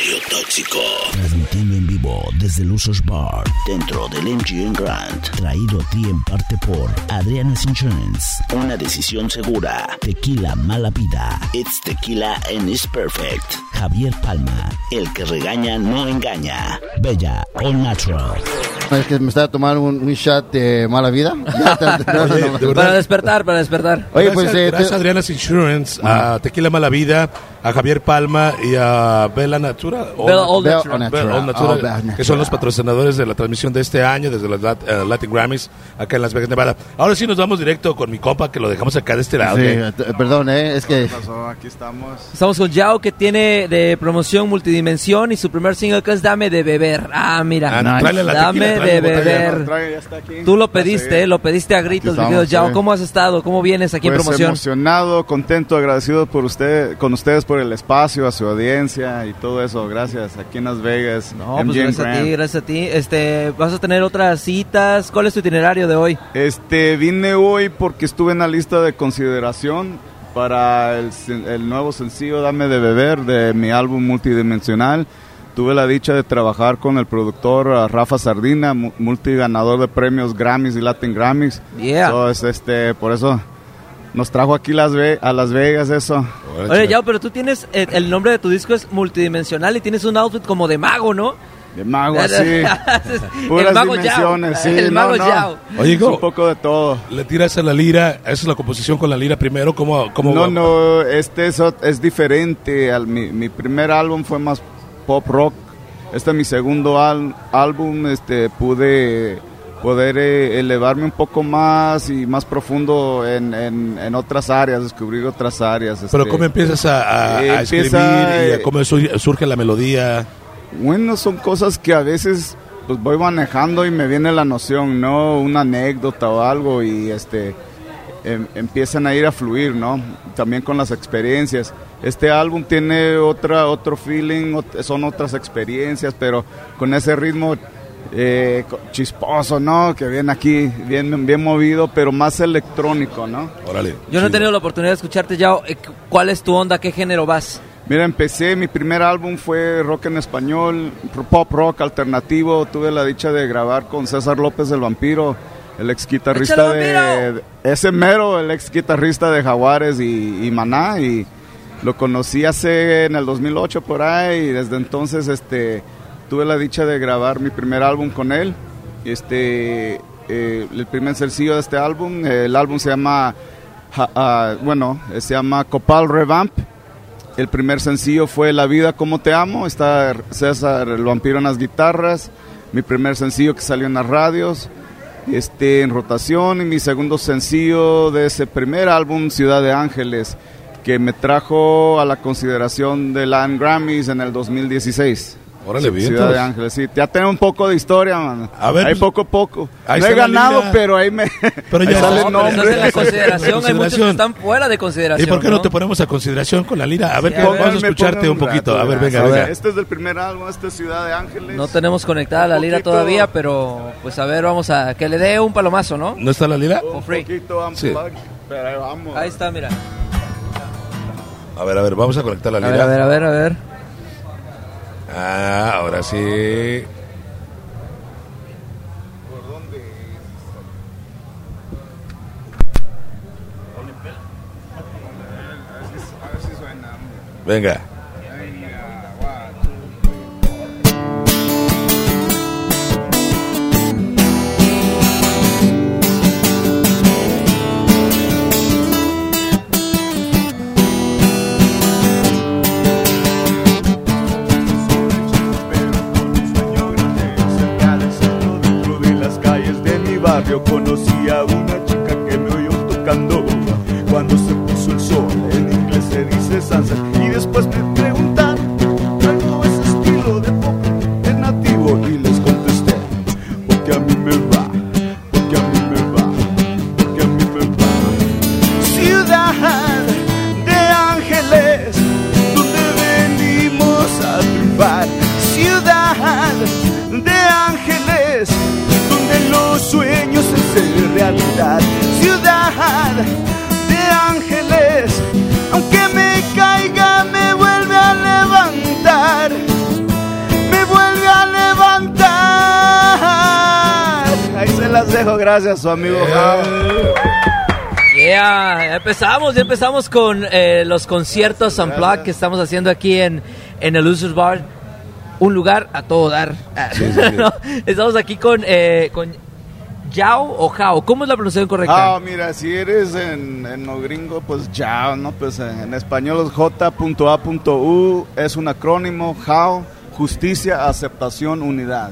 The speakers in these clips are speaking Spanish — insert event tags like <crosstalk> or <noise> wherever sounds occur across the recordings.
Radio Tóxico. Transmitiendo en vivo desde Lusos Bar, dentro del MGM Grand. Traído a ti en parte por Adriana's Insurance. Una decisión segura. Tequila Mala Vida. It's tequila and it's perfect. Javier Palma. El que regaña no engaña. Bella All Natural. Es que me estaba tomando un, un shot de mala vida. <laughs> para despertar, para despertar. Oye, pues. Gracias, eh, gracias a Adriana's Insurance, a Tequila Mala Vida, a Javier Palma y a Bella Natura. Bella All Natura. Bella All Natura, que son los patrocinadores de la transmisión de este año desde los uh, Latin Grammys acá en Las Vegas, Nevada. Ahora sí nos vamos directo con mi compa que lo dejamos acá de este lado. Sí, eh, perdón, eh, es que... Aquí estamos. Estamos con Yao que tiene de promoción multidimensión y su primer single que es Dame de beber. Ah, mira. Ah, nice. la Dame de beber. Tú lo pediste, lo pediste a gritos, mi querido Yao. ¿Cómo has estado? ¿Cómo vienes aquí pues en promoción? emocionado, contento, agradecido por usted, con ustedes por el espacio, a su audiencia y todo eso. Gracias. Aquí en Las Vegas. No, pues gracias a ti, gracias a ti. Este, ¿vas a tener otras citas? ¿Cuál es tu itinerario de hoy? Este, vine hoy porque estuve en la lista de consideración para el, el nuevo sencillo Dame de Beber de mi álbum multidimensional. Tuve la dicha de trabajar con el productor uh, Rafa Sardina, mu- multiganador de premios Grammys y Latin Grammys. Yeah. So, es, este, por eso nos trajo aquí Las Ve- a Las Vegas eso. Oye, Yao, pero tú tienes, el, el nombre de tu disco es multidimensional y tienes un outfit como de mago, ¿no? De mago <laughs> así. Puras el mago dimensiones, Yao. sí, el mago no. Yao. Oye, Es un ¿cómo poco de todo. le tiras a la lira? ¿Esa es la composición con la lira primero? ¿Cómo, cómo No, va? no, este es, es diferente. Al, mi, mi primer álbum fue más pop rock. Este es mi segundo al- álbum. Este, pude poder eh, elevarme un poco más y más profundo en, en, en otras áreas, descubrir otras áreas. Pero este. ¿cómo empiezas a, a- Eh, a escribir empieza, y a eh, cómo su- surge la melodía? Bueno, son cosas que a veces pues voy manejando y me viene la noción, ¿no? Una anécdota o algo y este em- empiezan a ir a fluir, ¿no? También con las experiencias. Este álbum tiene otra otro feeling, ot- son otras experiencias, pero con ese ritmo eh, chisposo, ¿no? Que viene aquí, bien bien movido, pero más electrónico, ¿no? Órale. Yo no he tenido la oportunidad de escucharte, Yao. Eh, ¿Cuál es tu onda? ¿Qué género vas? Mira, empecé, mi primer álbum fue rock en español, pop rock alternativo. Tuve la dicha de grabar con César López el Vampiro, el ex guitarrista ¡Échale, de, Vampiro! ese mero, el ex guitarrista de Jaguares y, y Maná. Y lo conocí hace en el 2008 por ahí y desde entonces este, tuve la dicha de grabar mi primer álbum con él. Este, eh, el primer sencillo de este álbum, el álbum se llama, ah, bueno, se llama Copal Revamp. El primer sencillo fue La vida como te amo, está César el vampiro en las guitarras, mi primer sencillo que salió en las radios, este en rotación y mi segundo sencillo de ese primer álbum Ciudad de Ángeles que me trajo a la consideración de Latin Grammys en el 2016. Órale, bien. Ciudad de Ángeles, sí. Ya tengo un poco de historia, man. A ver, Ahí pues, poco a poco. ahí no he la ganado, pero ahí me <laughs> Pero ahí ya sale no, el nombre. en <laughs> la consideración. Hay muchos que están fuera de consideración. ¿Y por qué no, ¿no? te ponemos a consideración con la lira? A ver, Sí, que a ver. vamos a escucharte un poquito. rato, A ver, venga, A venga. Este es del primer álbum, este es Ciudad de Ángeles. No tenemos conectada la lira todavía, pero pues a ver, vamos a que le dé un palomazo, ¿no? ¿No está la lira? un free. poquito pero ahí vamos. Ahí está, mira. A ver, a ver, vamos a conectar la A ver, lira. a ver, a ver, a ver. Ah, ahora sí. Venga. cuando se puso el sol. En inglés se dice sunset. Y después me preguntan, traigo ese estilo de pop es nativo. Y les contesté, porque a mí me va, porque a mí me va, porque a mí me va. Ciudad de ángeles, donde venimos a triunfar. Ciudad de ángeles, donde los sueños se hacen realidad. Dejo, gracias, su amigo. Yeah, ya empezamos, ya empezamos con eh, los conciertos Unplugged que estamos haciendo aquí en, en el Losers Bar. Un lugar a todo dar. <laughs> No, estamos aquí con, eh, con Yao o Jao. ¿Cómo es la pronunciación correcta? Ah, mira, si eres en, en lo gringo, pues ya, ¿no? Pues en, en español es J.A.U, es un acrónimo, HOW, justicia, aceptación, unidad.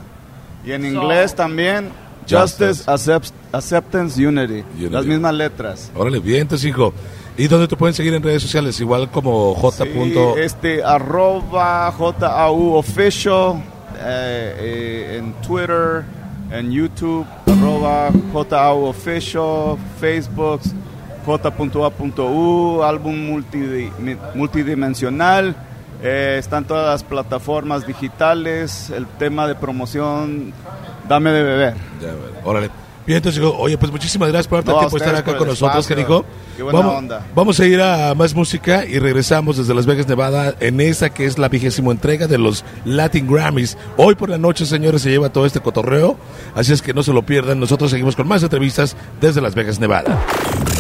Y en inglés también, Justice, Justice. accept- Acceptance, unity. Unity. Las mismas letras. Órale, bien, entonces, hijo. ¿Y dónde te pueden seguir en redes sociales? Igual como J. Sí, este, arroba JAU official eh, eh, en Twitter, en YouTube, arroba JAU official, Facebook, J.A.U, álbum multidimensional. eh, están todas las plataformas digitales, el tema de promoción, dame de beber. Ya, bueno, órale. Bien, entonces, oye, pues muchísimas gracias por darte No, tiempo de estar acá con nosotros. Canico. Qué buena vamos, onda. vamos a ir a más música y regresamos desde Las Vegas, Nevada, en esa que es la vigésima entrega de los Latin Grammys. Hoy por la noche, señores, se lleva todo este cotorreo, así es que no se lo pierdan. Nosotros seguimos con más entrevistas desde Las Vegas, Nevada.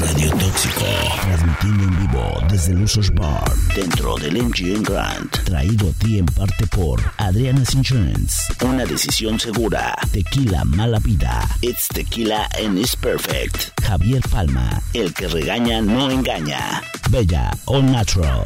Radio Tóxico, transmitiendo en vivo desde el Usos Bar, dentro del MGM Grand, traído a ti en parte por Adriana's Insurance, una decisión segura, tequila mala vida, it's tequila and it's perfect, Javier Palma, el que regaña no engaña, Bella All Natural.